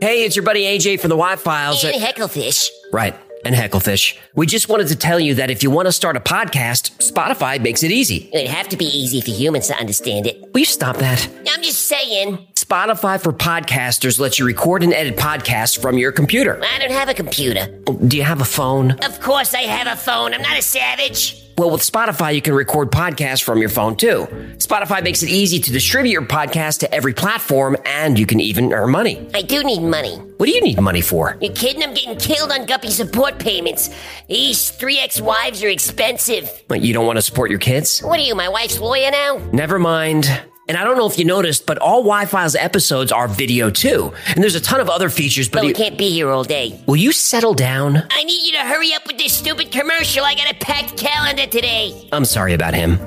Hey, it's your buddy AJ from the Why Files. And Hecklefish. Right, and Hecklefish. We just wanted to tell you that if you want to start a podcast, Spotify makes it easy. It'd have to be easy for humans to understand it. Will you stop that? I'm just saying. Spotify for podcasters lets you record and edit podcasts from your computer. I don't have a computer. Do you have a phone? Of course I have a phone. I'm not a savage. Well, with Spotify, you can record podcasts from your phone too. Spotify makes it easy to distribute your podcast to every platform, and you can even earn money. I do need money. What do you need money for? You kidding? I'm getting killed on Guppy support payments. These three ex-wives are expensive. But you don't want to support your kids? What are you, my wife's lawyer now? Never mind. And I don't know if you noticed, but all Why Files episodes are video too. And there's a ton of other features, but But we can't be here all day. will you settle down? I need you to hurry up with this stupid commercial. I got a packed calendar today. I'm sorry about him.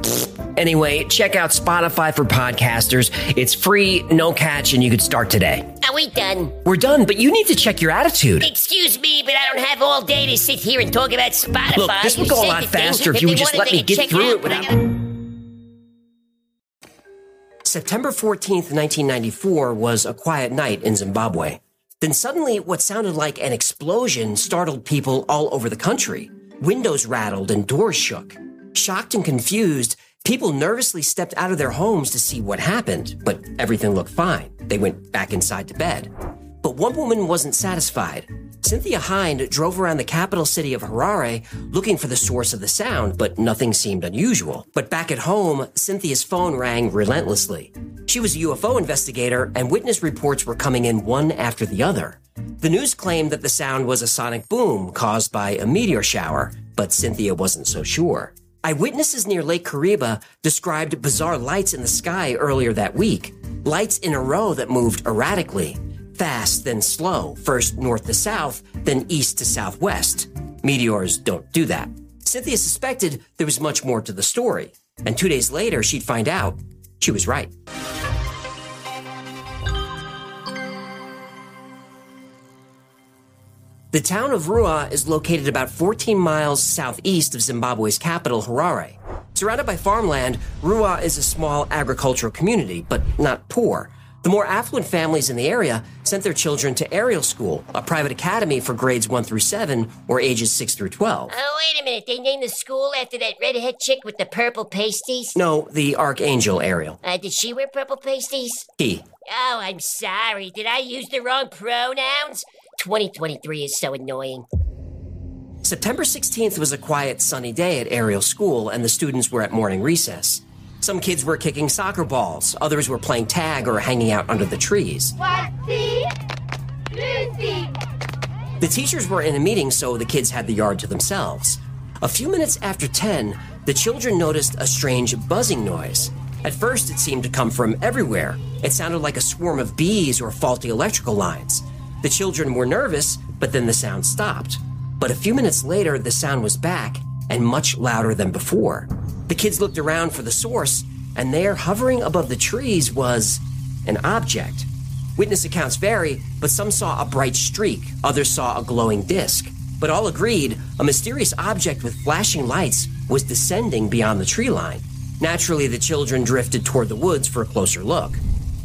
Anyway, check out Spotify for podcasters. It's free, no catch, and you could start today. Are we done? We're done, but you need to check your attitude. Excuse me, but I don't have all day to sit here and talk about Spotify. Look, this would go a lot faster if you would just let me get through it without- September 14th, 1994 was a quiet night in Zimbabwe. Then suddenly, what sounded like an explosion startled people all over the country. Windows rattled and doors shook. Shocked and confused, people nervously stepped out of their homes to see what happened, but everything looked fine. They went back inside to bed. But one woman wasn't satisfied. Cynthia Hind drove around the capital city of Harare looking for the source of the sound, but nothing seemed unusual. But back at home, Cynthia's phone rang relentlessly. She was a UFO investigator, and witness reports were coming in one after the other. The news claimed that the sound was a sonic boom caused by a meteor shower, but Cynthia wasn't so sure. Eyewitnesses near Lake Kariba described bizarre lights in the sky earlier that week. Lights in a row that moved erratically. Fast, then slow. First north to south, then east to southwest. Meteors don't do that. Cynthia suspected there was much more to the story. And two days later, she'd find out she was right. The town of Ruwa is located about 14 miles southeast of Zimbabwe's capital, Harare. Surrounded by farmland, Ruwa is a small agricultural community, but not poor. The more affluent families in the area sent their children to Ariel School, a private academy for grades 1 through 7 or ages 6 through 12. Oh, wait a minute. They named the school after that redhead chick with the purple pasties? No, the Archangel Ariel. Uh, did she wear purple pasties? He. Oh, I'm sorry. Did I use the wrong pronouns? 2023 is so annoying. September 16th was a quiet, sunny day at Ariel School, and the students were at morning recess. Some kids were kicking soccer balls, others were playing tag or hanging out under the trees. The teachers were in a meeting, so the kids had the yard to themselves. A few minutes after 10, the children noticed a strange buzzing noise. At first, it seemed to come from everywhere. It sounded like a swarm of bees or faulty electrical lines. The children were nervous, but then the sound stopped. But a few minutes later, the sound was back and much louder than before. The kids looked around for the source, and there, hovering above the trees, was an object. Witness accounts vary, but some saw a bright streak, others saw a glowing disc. But all agreed a mysterious object with flashing lights was descending beyond the tree line. Naturally, the children drifted toward the woods for a closer look.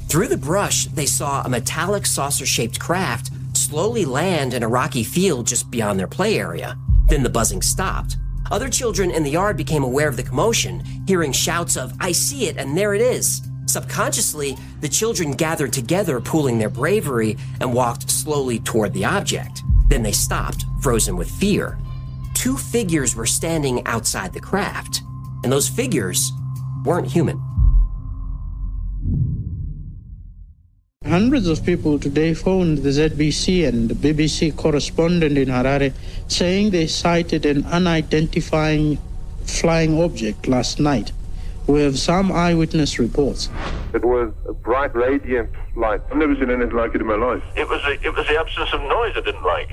Through the brush, they saw a metallic saucer shaped craft slowly land in a rocky field just beyond their play area. Then the buzzing stopped. Other children in the yard became aware of the commotion, hearing shouts of, I see it, and there it is. Subconsciously, the children gathered together, pooling their bravery, and walked slowly toward the object. Then they stopped, frozen with fear. Two figures were standing outside the craft, and those figures weren't human. Hundreds of people today phoned the ZBC and the BBC correspondent in Harare saying they sighted an unidentified flying object last night We have some eyewitness reports. It was a bright, radiant light. I've never seen anything like it in my life. It was, a, it was the absence of noise I didn't like.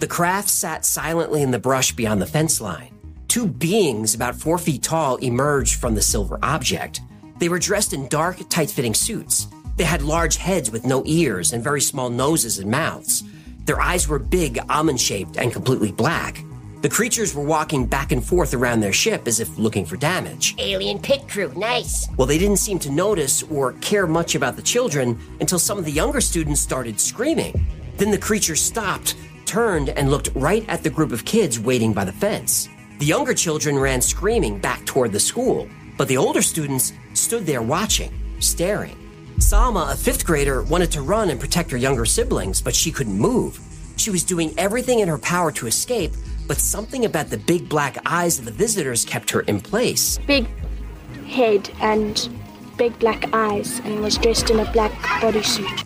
The craft sat silently in the brush beyond the fence line. Two beings about four feet tall emerged from the silver object. They were dressed in dark, tight fitting suits. They had large heads with no ears and very small noses and mouths. Their eyes were big, almond shaped, and completely black. The creatures were walking back and forth around their ship as if looking for damage. Alien pit crew, nice. Well, they didn't seem to notice or care much about the children until some of the younger students started screaming. Then the creatures stopped, turned, and looked right at the group of kids waiting by the fence. The younger children ran screaming back toward the school, but the older students stood there watching, staring. Salma, a fifth grader, wanted to run and protect her younger siblings, but she couldn't move. She was doing everything in her power to escape, but something about the big black eyes of the visitors kept her in place. Big head and big black eyes, and was dressed in a black bodysuit.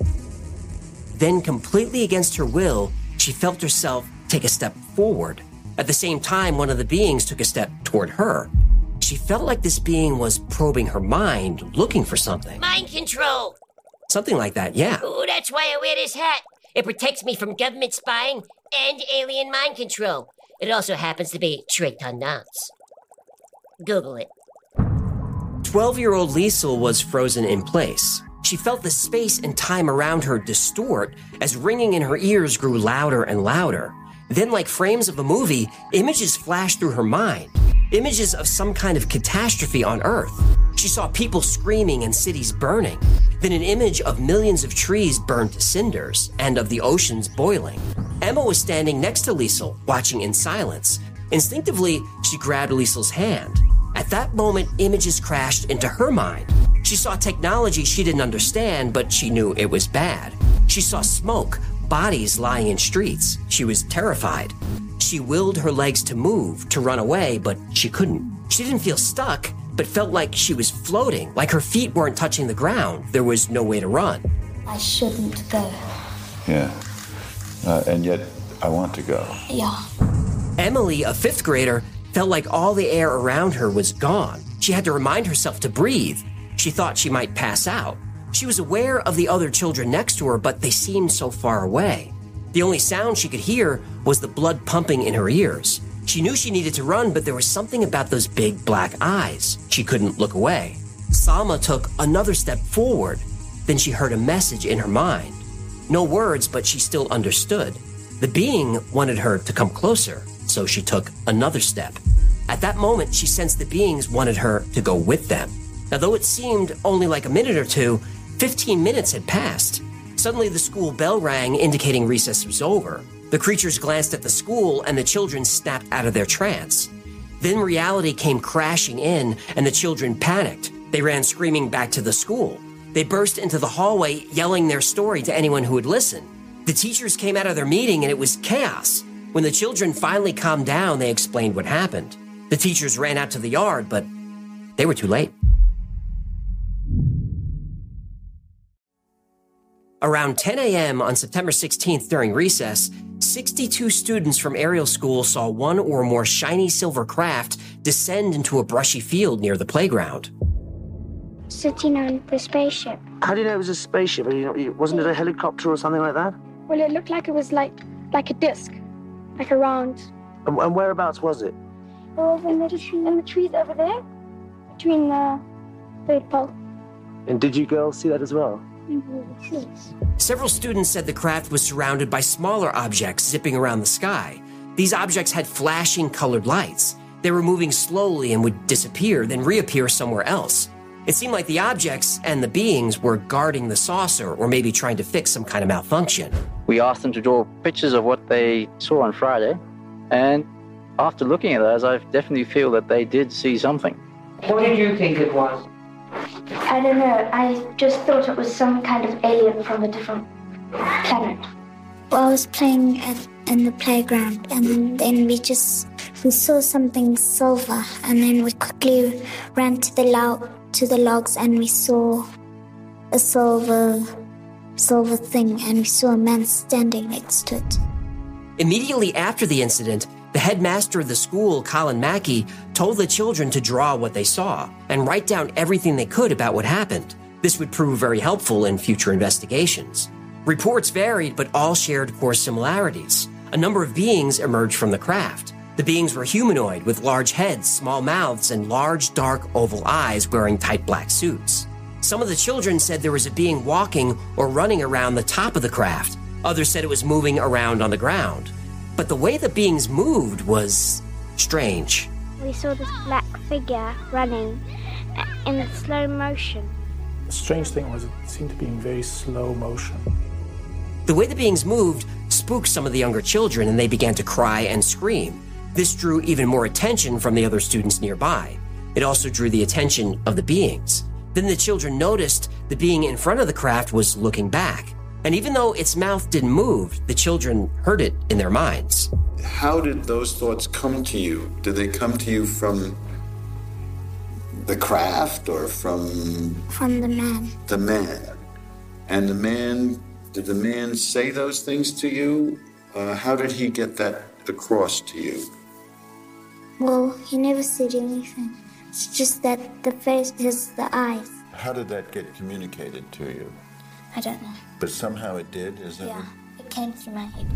Then, completely against her will, she felt herself take a step forward. At the same time, one of the beings took a step toward her. She felt like this being was probing her mind, looking for something. Mind control. Something like that, yeah. Ooh, that's why I wear this hat. It protects me from government spying and alien mind control. It also happens to be trick tendance. Google it. 12 year old Liesel was frozen in place. She felt the space and time around her distort as ringing in her ears grew louder and louder. Then, like frames of a movie, images flashed through her mind. Images of some kind of catastrophe on Earth. She saw people screaming and cities burning. Then an image of millions of trees burned to cinders and of the oceans boiling. Emma was standing next to Liesel, watching in silence. Instinctively, she grabbed Liesel's hand. At that moment, images crashed into her mind. She saw technology she didn't understand, but she knew it was bad. She saw smoke, bodies lying in streets. She was terrified. She willed her legs to move, to run away, but she couldn't. She didn't feel stuck, but felt like she was floating, like her feet weren't touching the ground. There was no way to run. I shouldn't go. Yeah. Uh, and yet, I want to go. Yeah. Emily, a fifth grader, felt like all the air around her was gone. She had to remind herself to breathe. She thought she might pass out. She was aware of the other children next to her, but they seemed so far away. The only sound she could hear was the blood pumping in her ears. She knew she needed to run, but there was something about those big black eyes. She couldn't look away. Salma took another step forward. Then she heard a message in her mind. No words, but she still understood. The being wanted her to come closer, so she took another step. At that moment, she sensed the beings wanted her to go with them. Now, though it seemed only like a minute or two, 15 minutes had passed. Suddenly, the school bell rang, indicating recess was over. The creatures glanced at the school, and the children snapped out of their trance. Then reality came crashing in, and the children panicked. They ran screaming back to the school. They burst into the hallway, yelling their story to anyone who would listen. The teachers came out of their meeting, and it was chaos. When the children finally calmed down, they explained what happened. The teachers ran out to the yard, but they were too late. Around 10 a.m. on September 16th during recess, 62 students from Ariel School saw one or more shiny silver craft descend into a brushy field near the playground. Sitting on the spaceship. How do you know it was a spaceship? Wasn't it a helicopter or something like that? Well, it looked like it was like like a disc, like a round. And, and whereabouts was it? Oh, over in the, in the trees over there, between the third pole. And did you girls see that as well? Several students said the craft was surrounded by smaller objects zipping around the sky. These objects had flashing colored lights. They were moving slowly and would disappear, then reappear somewhere else. It seemed like the objects and the beings were guarding the saucer or maybe trying to fix some kind of malfunction. We asked them to draw pictures of what they saw on Friday, and after looking at those, I definitely feel that they did see something. What did you think it was? I don't know. I just thought it was some kind of alien from a different planet. Well, I was playing at, in the playground, and then we just we saw something silver, and then we quickly ran to the log to the logs, and we saw a silver silver thing, and we saw a man standing next to it. Immediately after the incident, The headmaster of the school, Colin Mackie, told the children to draw what they saw and write down everything they could about what happened. This would prove very helpful in future investigations. Reports varied, but all shared core similarities. A number of beings emerged from the craft. The beings were humanoid with large heads, small mouths, and large dark oval eyes wearing tight black suits. Some of the children said there was a being walking or running around the top of the craft. Others said it was moving around on the ground. But the way the beings moved was strange. We saw this black figure running in slow motion. The strange thing was it seemed to be in very slow motion. The way the beings moved spooked some of the younger children and they began to cry and scream. This drew even more attention from the other students nearby. It also drew the attention of the beings. Then the children noticed the being in front of the craft was looking back. And even though its mouth didn't move, the children heard it in their minds. How did those thoughts come to you? Did they come to you from the craft or from From the man. the man? And the man, did the man say those things to you? Uh, how did he get that across to you? Well, he never said anything. It's just that the face is the eyes. How did that get communicated to you? I don't know. But somehow it did, is that Yeah, it came through my head.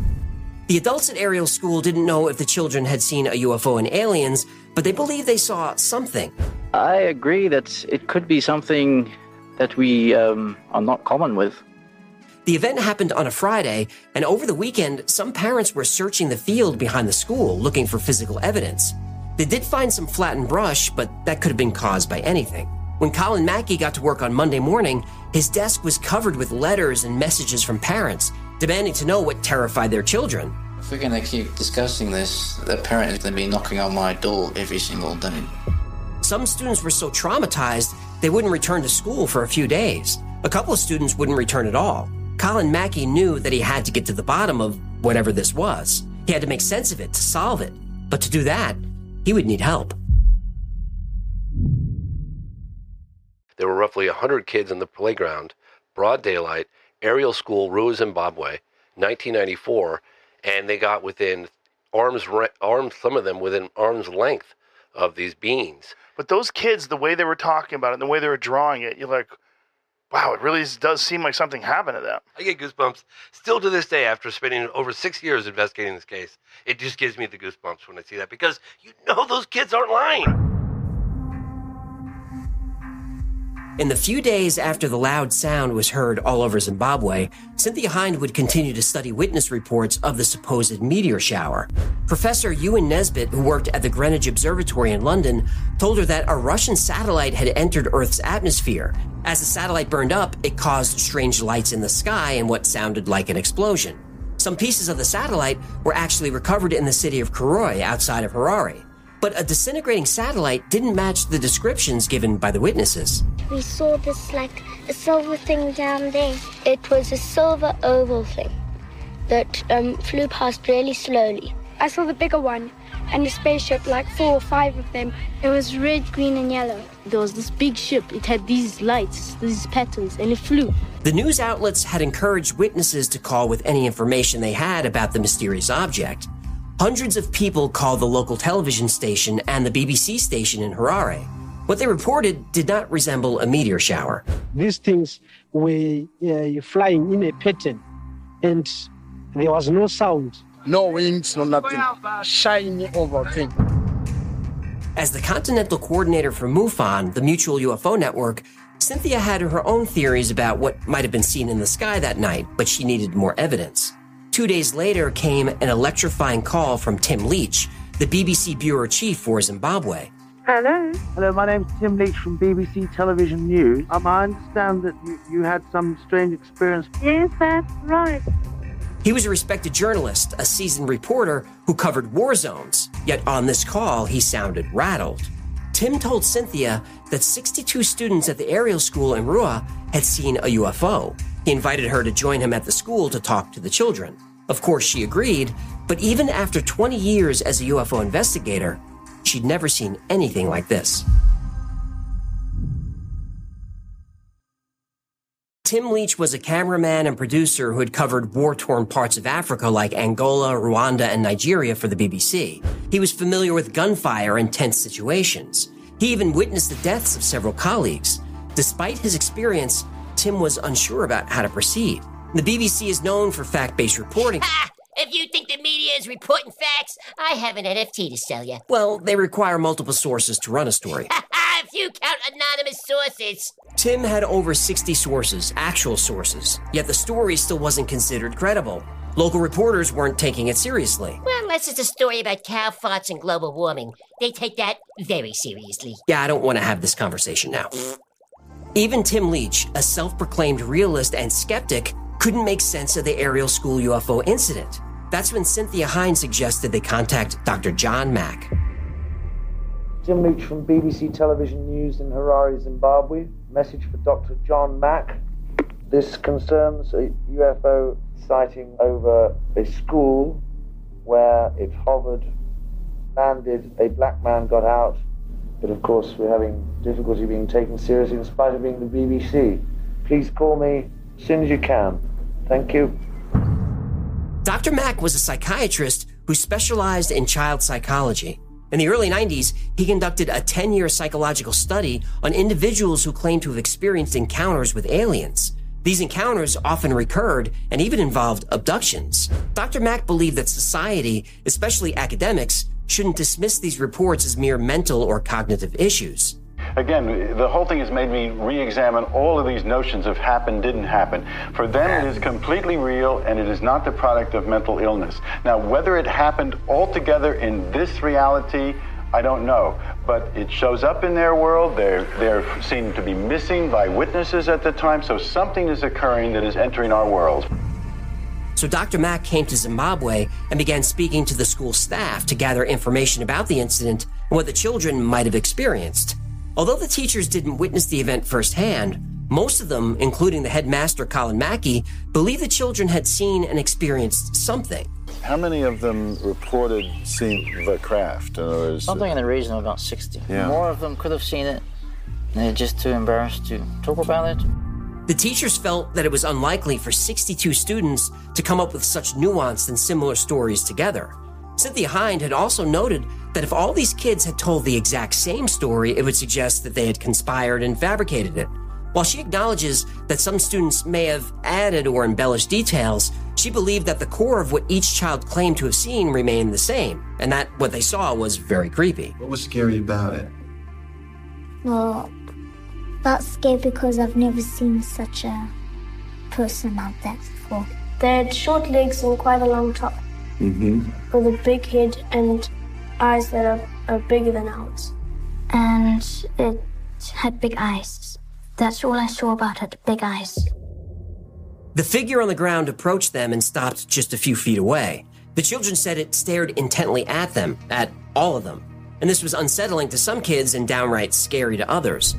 The adults at Ariel School didn't know if the children had seen a UFO and aliens, but they believed they saw something. I agree that it could be something that we um, are not common with. The event happened on a Friday, and over the weekend, some parents were searching the field behind the school looking for physical evidence. They did find some flattened brush, but that could have been caused by anything. When Colin Mackie got to work on Monday morning, his desk was covered with letters and messages from parents demanding to know what terrified their children. If we're going to keep discussing this, the parent is going to be knocking on my door every single day. Some students were so traumatized they wouldn't return to school for a few days. A couple of students wouldn't return at all. Colin Mackie knew that he had to get to the bottom of whatever this was. He had to make sense of it to solve it. But to do that, he would need help. There were roughly 100 kids in the playground, broad daylight, Ariel school, Ruwa, Zimbabwe, 1994, and they got within arms, re- arms, some of them within arm's length of these beans. But those kids, the way they were talking about it and the way they were drawing it, you're like, wow, it really does seem like something happened to them. I get goosebumps still to this day after spending over six years investigating this case. It just gives me the goosebumps when I see that because you know those kids aren't lying. In the few days after the loud sound was heard all over Zimbabwe, Cynthia Hind would continue to study witness reports of the supposed meteor shower. Professor Ewan Nesbitt, who worked at the Greenwich Observatory in London, told her that a Russian satellite had entered Earth's atmosphere. As the satellite burned up, it caused strange lights in the sky and what sounded like an explosion. Some pieces of the satellite were actually recovered in the city of Karoi outside of Harare. But a disintegrating satellite didn't match the descriptions given by the witnesses. We saw this like a silver thing down there. It was a silver oval thing that um, flew past really slowly. I saw the bigger one and a spaceship, like four or five of them. It was red, green, and yellow. There was this big ship. It had these lights, these patterns, and it flew. The news outlets had encouraged witnesses to call with any information they had about the mysterious object. Hundreds of people called the local television station and the BBC station in Harare. What they reported did not resemble a meteor shower. These things were uh, flying in a pattern, and there was no sound. No wings, no nothing. Shiny oval thing. As the continental coordinator for MUFON, the Mutual UFO Network, Cynthia had her own theories about what might have been seen in the sky that night, but she needed more evidence. Two days later came an electrifying call from Tim Leach, the BBC bureau chief for Zimbabwe. Hello. Hello, my name's Tim Leach from BBC Television News. Um, I understand that you, you had some strange experience. Yes, that's right. He was a respected journalist, a seasoned reporter who covered war zones, yet on this call he sounded rattled. Tim told Cynthia that 62 students at the Ariel school in Ruwa had seen a UFO. He invited her to join him at the school to talk to the children. Of course, she agreed, but even after 20 years as a UFO investigator, she'd never seen anything like this. Tim Leach was a cameraman and producer who had covered war torn parts of Africa like Angola, Rwanda, and Nigeria for the BBC. He was familiar with gunfire and tense situations. He even witnessed the deaths of several colleagues. Despite his experience, Tim was unsure about how to proceed. The BBC is known for fact based reporting. If you think the media is reporting facts, I have an NFT to sell you. Well, they require multiple sources to run a story. if you count anonymous sources. Tim had over 60 sources, actual sources, yet the story still wasn't considered credible. Local reporters weren't taking it seriously. Well, unless it's a story about cow farts and global warming. They take that very seriously. Yeah, I don't want to have this conversation now. Even Tim Leach, a self proclaimed realist and skeptic, couldn't make sense of the Ariel school UFO incident. That's when Cynthia Hind suggested they contact Dr. John Mack. Tim Leach from BBC Television News in Harare, Zimbabwe. Message for Dr. John Mack. This concerns a UFO sighting over a school where it hovered, landed, a black man got out, but of course we're having difficulty being taken seriously in spite of being the BBC. Please call me as soon as you can. Thank you. Dr. Mack was a psychiatrist who specialized in child psychology. In the early 90s, he conducted a 10 year psychological study on individuals who claimed to have experienced encounters with aliens. These encounters often recurred and even involved abductions. Dr. Mack believed that society, especially academics, shouldn't dismiss these reports as mere mental or cognitive issues. Again, the whole thing has made me re examine all of these notions of happen, didn't happen. For them, it is completely real and it is not the product of mental illness. Now, whether it happened altogether in this reality, I don't know. But it shows up in their world. They're, they're seen to be missing by witnesses at the time. So something is occurring that is entering our world. So Dr. Mack came to Zimbabwe and began speaking to the school staff to gather information about the incident and what the children might have experienced. Although the teachers didn't witness the event firsthand, most of them, including the headmaster Colin Mackie, believe the children had seen and experienced something. How many of them reported seeing the craft? In Something in the region of about 60. Yeah. More of them could have seen it. They're just too embarrassed to talk about it. The teachers felt that it was unlikely for 62 students to come up with such nuanced and similar stories together. Cynthia Hind had also noted that if all these kids had told the exact same story, it would suggest that they had conspired and fabricated it. While she acknowledges that some students may have added or embellished details, she believed that the core of what each child claimed to have seen remained the same, and that what they saw was very creepy. What was scary about it? Well, that's scary because I've never seen such a person like that before. They had short legs and quite a long top, Mm-hmm. with a big head and eyes that are, are bigger than ours. And it had big eyes. That's all I saw about it big eyes. The figure on the ground approached them and stopped just a few feet away. The children said it stared intently at them, at all of them, and this was unsettling to some kids and downright scary to others.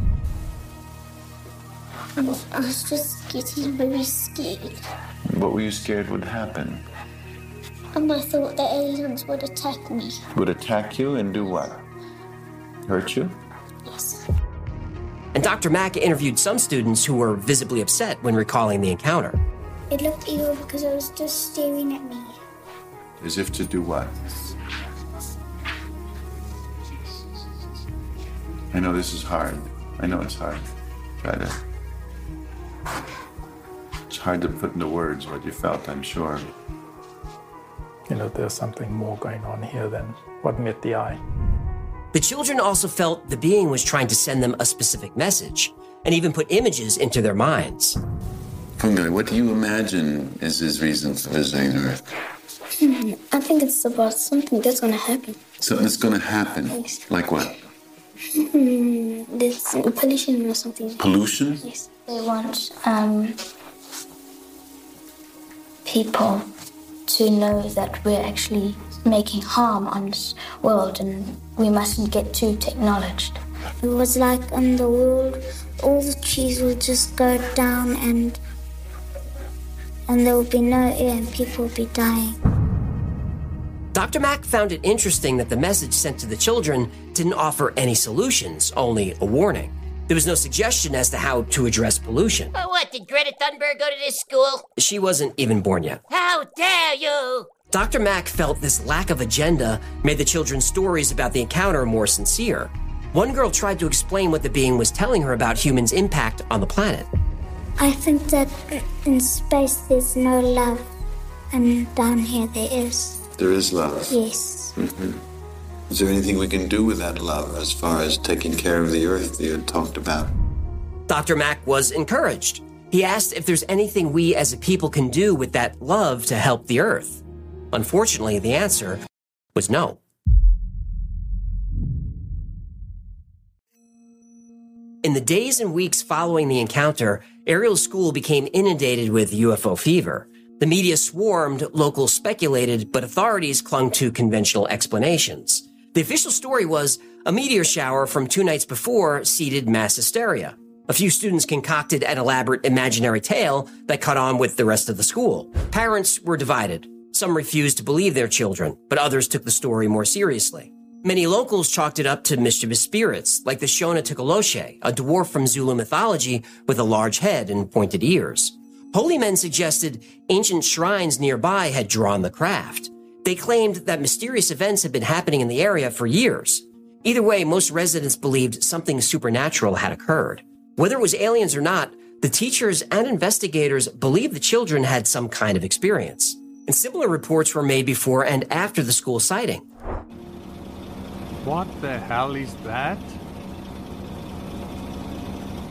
I was just getting very scared. What were you scared would happen? And I thought the aliens would attack me. Would attack you and do what? Hurt you? Yes. And Dr. Mack interviewed some students who were visibly upset when recalling the encounter. It looked evil because it was just staring at me. As if to do what? I know this is hard. I know it's hard. Try to. It's hard to put into words what you felt, I'm sure. You know, there's something more going on here than what met the eye. The children also felt the being was trying to send them a specific message and even put images into their minds. Fungi, what do you imagine is his reason for visiting Earth? Hmm, I think it's about something that's gonna happen. Something's gonna happen. Yes. Like what? Hmm, there's pollution or something. Pollution? Yes. They want um, people to know that we're actually making harm on this world and we mustn't get too technologed. It was like in the world, all the trees will just go down and and there will be no air and people will be dying. Dr. Mack found it interesting that the message sent to the children didn't offer any solutions, only a warning. There was no suggestion as to how to address pollution. Oh, what? Did Greta Thunberg go to this school? She wasn't even born yet. How dare you! Dr. Mack felt this lack of agenda made the children's stories about the encounter more sincere. One girl tried to explain what the being was telling her about humans' impact on the planet. I think that in space there's no love, and down here there is. There is love. Yes. hmm Is there anything we can do with that love as far as taking care of the earth that you had talked about? Dr. Mack was encouraged. He asked if there's anything we as a people can do with that love to help the earth. Unfortunately, the answer was no. In the days and weeks following the encounter, Ariel School became inundated with UFO fever. The media swarmed, locals speculated, but authorities clung to conventional explanations. The official story was a meteor shower from two nights before seeded mass hysteria. A few students concocted an elaborate imaginary tale that caught on with the rest of the school. Parents were divided. Some refused to believe their children, but others took the story more seriously. Many locals chalked it up to mischievous spirits, like the Shona Tokoloshe, a dwarf from Zulu mythology with a large head and pointed ears. Holy men suggested ancient shrines nearby had drawn the craft. They claimed that mysterious events had been happening in the area for years. Either way, most residents believed something supernatural had occurred. Whether it was aliens or not, the teachers and investigators believed the children had some kind of experience. And similar reports were made before and after the school sighting. What the hell is that?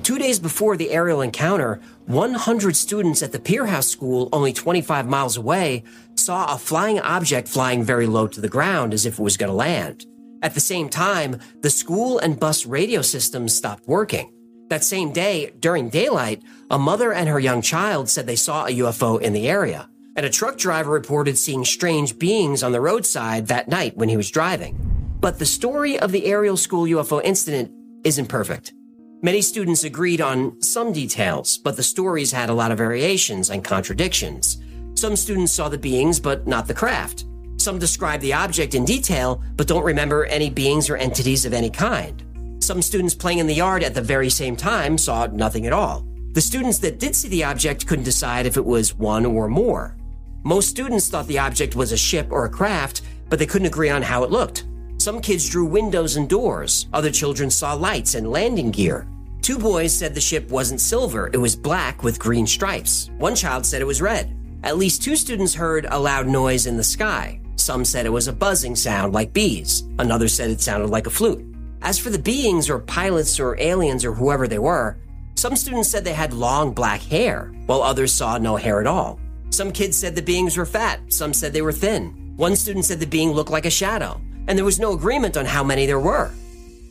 Two days before the Ariel encounter, 100 students at the Pier House School, only 25 miles away, saw a flying object flying very low to the ground as if it was going to land. At the same time, the school and bus radio systems stopped working. That same day, during daylight, a mother and her young child said they saw a UFO in the area, and a truck driver reported seeing strange beings on the roadside that night when he was driving. But the story of the Ariel school UFO incident isn't perfect. Many students agreed on some details, but the stories had a lot of variations and contradictions. Some students saw the beings, but not the craft. Some described the object in detail, but don't remember any beings or entities of any kind. Some students playing in the yard at the very same time saw nothing at all. The students that did see the object couldn't decide if it was one or more. Most students thought the object was a ship or a craft, but they couldn't agree on how it looked. Some kids drew windows and doors. Other children saw lights and landing gear. Two boys said the ship wasn't silver, it was black with green stripes. One child said it was red. At least two students heard a loud noise in the sky. Some said it was a buzzing sound like bees. Another said it sounded like a flute. As for the beings or pilots or aliens or whoever they were, some students said they had long black hair, while others saw no hair at all. Some kids said the beings were fat, some said they were thin. One student said the being looked like a shadow, and there was no agreement on how many there were.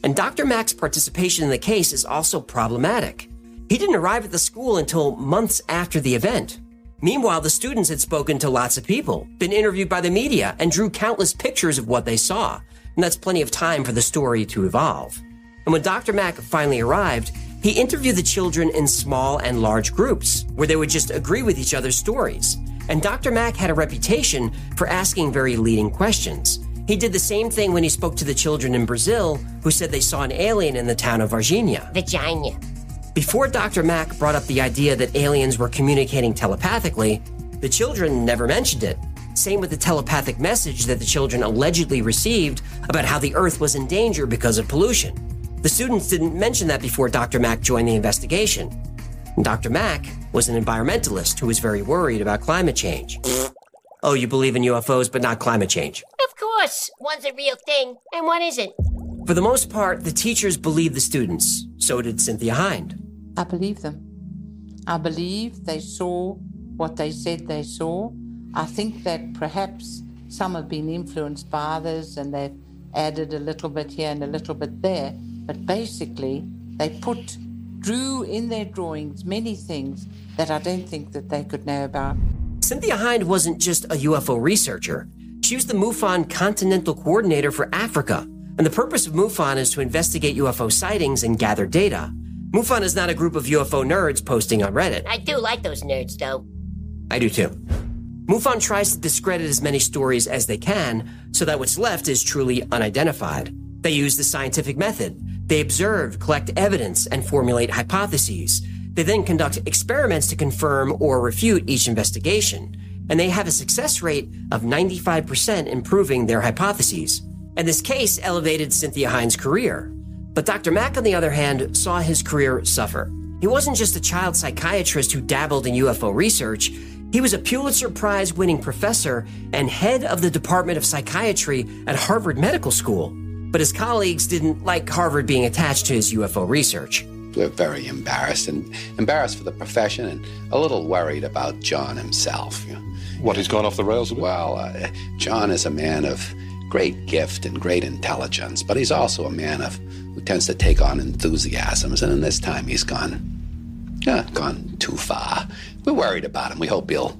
And Dr. Mack's participation in the case is also problematic. He didn't arrive at the school until months after the event. Meanwhile, the students had spoken to lots of people, been interviewed by the media, and drew countless pictures of what they saw. And that's plenty of time for the story to evolve. And when Dr. Mack finally arrived, he interviewed the children in small and large groups where they would just agree with each other's stories. And Dr. Mack had a reputation for asking very leading questions. He did the same thing when he spoke to the children in Brazil who said they saw an alien in the town of Varginha. Vagina. Before Dr. Mack brought up the idea that aliens were communicating telepathically, the children never mentioned it. Same with the telepathic message that the children allegedly received about how the Earth was in danger because of pollution. The students didn't mention that before Dr. Mack joined the investigation. And Dr. Mack was an environmentalist who was very worried about climate change. oh, you believe in UFOs but not climate change? Of course, one's a real thing and one isn't. For the most part, the teachers believed the students. So did Cynthia Hind. I believe them. I believe they saw what they said they saw. I think that perhaps some have been influenced by others and they've added a little bit here and a little bit there. But basically, they put, drew in their drawings many things that I don't think that they could know about. Cynthia Hind wasn't just a UFO researcher. She was the MUFON Continental Coordinator for Africa. And the purpose of MUFON is to investigate UFO sightings and gather data. MUFON is not a group of UFO nerds posting on Reddit. I do like those nerds, though. I do too. MUFON tries to discredit as many stories as they can so that what's left is truly unidentified. They use the scientific method. They observe, collect evidence, and formulate hypotheses. They then conduct experiments to confirm or refute each investigation, and they have a success rate of 95% in proving their hypotheses. And this case elevated Cynthia Hind's career. But Dr. Mack, on the other hand, saw his career suffer. He wasn't just a child psychiatrist who dabbled in UFO research. He was a Pulitzer Prize winning professor and head of the Department of Psychiatry at Harvard Medical School. But his colleagues didn't like Harvard being attached to his UFO research. We're very embarrassed and embarrassed for the profession and a little worried about John himself. You know. What, he's gone off the rails a bit? Well, uh, John is a man of great gift and great intelligence, but he's also a man of who tends to take on enthusiasms, and in this time he's gone, yeah, gone too far. We're worried about him. We hope he'll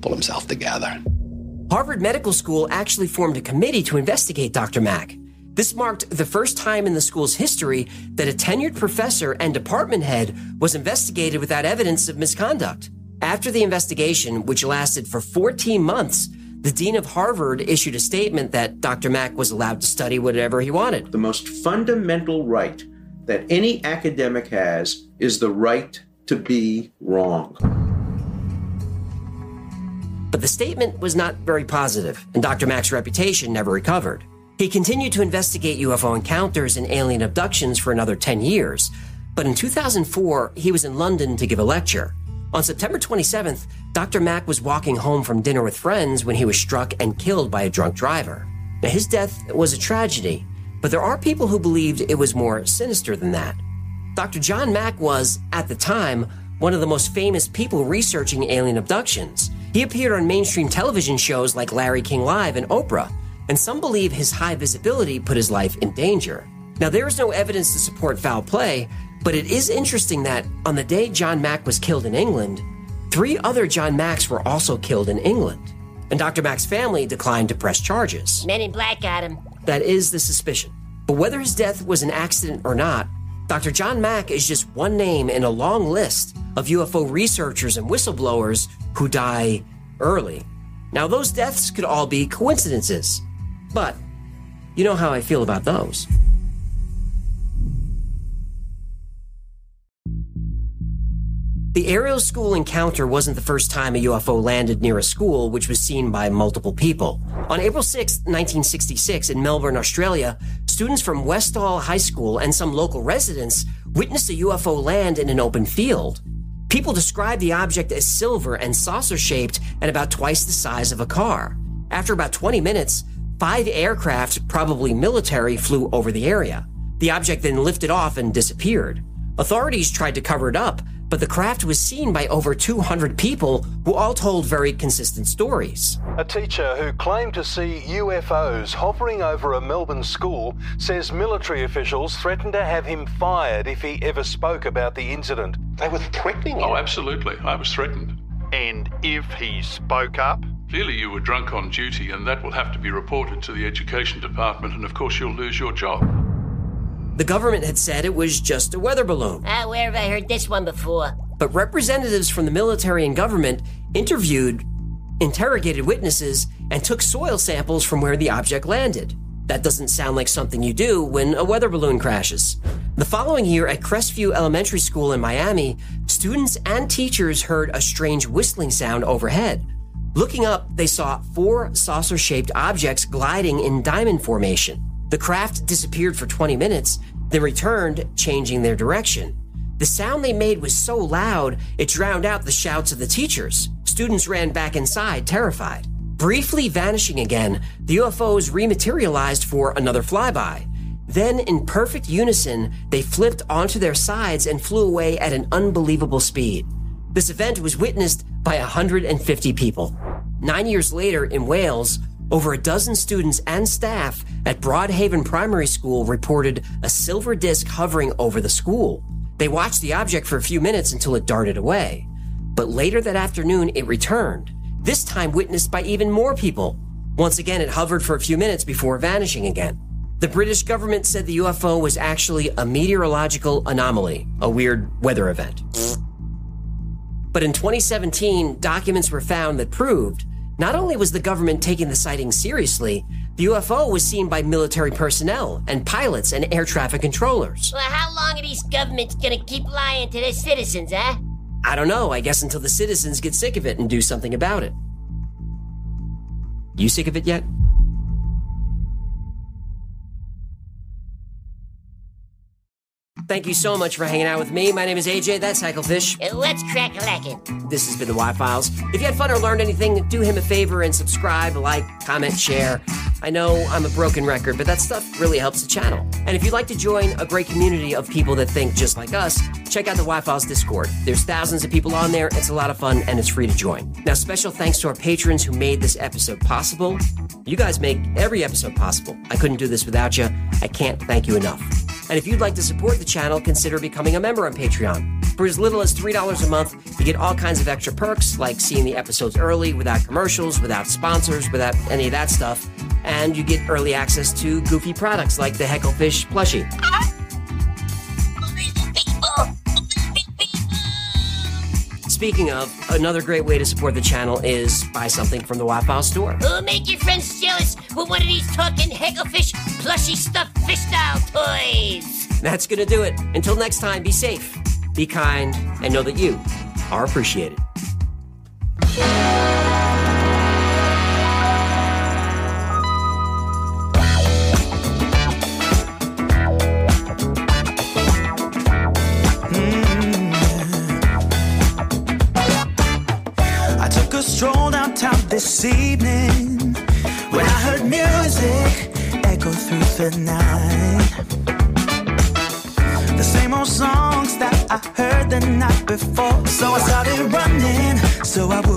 pull himself together. Harvard Medical School actually formed a committee to investigate Dr. Mack. This marked the first time in the school's history that a tenured professor and department head was investigated without evidence of misconduct. After the investigation, which lasted for 14 months, the dean of Harvard issued a statement that Dr. Mack was allowed to study whatever he wanted. The most fundamental right that any academic has is the right to be wrong. But the statement was not very positive, and Dr. Mack's reputation never recovered. He continued to investigate UFO encounters and alien abductions for another 10 years, but in 2004, he was in London to give a lecture. On September 27th, Dr. Mack was walking home from dinner with friends when he was struck and killed by a drunk driver. Now, his death was a tragedy, but there are people who believed it was more sinister than that. Dr. John Mack was, at the time, one of the most famous people researching alien abductions. He appeared on mainstream television shows like Larry King Live and Oprah, and some believe his high visibility put his life in danger. Now, there is no evidence to support foul play, but it is interesting that on the day John Mack was killed in England, three other John Macks were also killed in England. And Dr. Mack's family declined to press charges. Men in Black got him. That is the suspicion. But whether his death was an accident or not, Dr. John Mack is just one name in a long list of UFO researchers and whistleblowers who die early. Now, those deaths could all be coincidences, but you know how I feel about those. The Ariel school encounter wasn't the first time a UFO landed near a school, which was seen by multiple people. On April 6, 1966, in Melbourne, Australia, students from Westall High School and some local residents witnessed a UFO land in an open field. People described the object as silver and saucer shaped and about twice the size of a car. After about 20 minutes, five aircraft, probably military, flew over the area. The object then lifted off and disappeared. Authorities tried to cover it up, but the craft was seen by over 200 people who all told very consistent stories. A teacher who claimed to see UFOs hovering over a Melbourne school says military officials threatened to have him fired if he ever spoke about the incident. They were threatening him. Oh, absolutely. I was threatened. And if he spoke up? Clearly, you were drunk on duty, and that will have to be reported to the Education Department, and of course, you'll lose your job. The government had said it was just a weather balloon. Ah, where have I heard this one before? But representatives from the military and government interviewed, interrogated witnesses, and took soil samples from where the object landed. That doesn't sound like something you do when a weather balloon crashes. The following year at Crestview Elementary School in Miami, students and teachers heard a strange whistling sound overhead. Looking up, they saw four saucer shaped objects gliding in diamond formation. The craft disappeared for 20 minutes, then returned, changing their direction. The sound they made was so loud, it drowned out the shouts of the teachers. Students ran back inside, terrified. Briefly vanishing again, the UFOs rematerialized for another flyby. Then, in perfect unison, they flipped onto their sides and flew away at an unbelievable speed. This event was witnessed by 150 people. Nine years later, in Wales, over a dozen students and staff at Broadhaven Primary School reported a silver disc hovering over the school. They watched the object for a few minutes until it darted away. But later that afternoon, it returned, this time witnessed by even more people. Once again, it hovered for a few minutes before vanishing again. The British government said the UFO was actually a meteorological anomaly, a weird weather event. But in 2017, documents were found that proved not only was the government taking the sighting seriously, The UFO was seen by military personnel and pilots and air traffic controllers. Well, how long are these governments gonna keep lying to their citizens, huh? I don't know, I guess until the citizens get sick of it and do something about it. You sick of it yet? Thank you so much for hanging out with me. My name is AJ. That's Hecklefish. Uh, Let's crack a lackin'. This has been the Why Files. If you had fun or learned anything, do him a favor and subscribe, like, comment, share. I know I'm a broken record, but that stuff really helps the channel. And if you'd like to join a great community of people that think just like us, check out the Why Files Discord. There's thousands of people on there. It's a lot of fun and it's free to join. Now, special thanks to our patrons who made this episode possible. You guys make every episode possible. I couldn't do this without you. I can't thank you enough. And if you'd like to support the channel, consider becoming a member on Patreon. For as little as $3 a month, you get all kinds of extra perks like seeing the episodes early without commercials, without sponsors, without any of that stuff. And you get early access to goofy products like the Hecklefish plushie. Speaking of, another great way to support the channel is buy something from the Why Files store. Oh, make your friends jealous with one of these talking hecklefish plushy stuffed fish style toys. That's gonna do it. Until next time, be safe, be kind, and know that you are appreciated. The same old songs that I heard the night before. So I started running so I loud.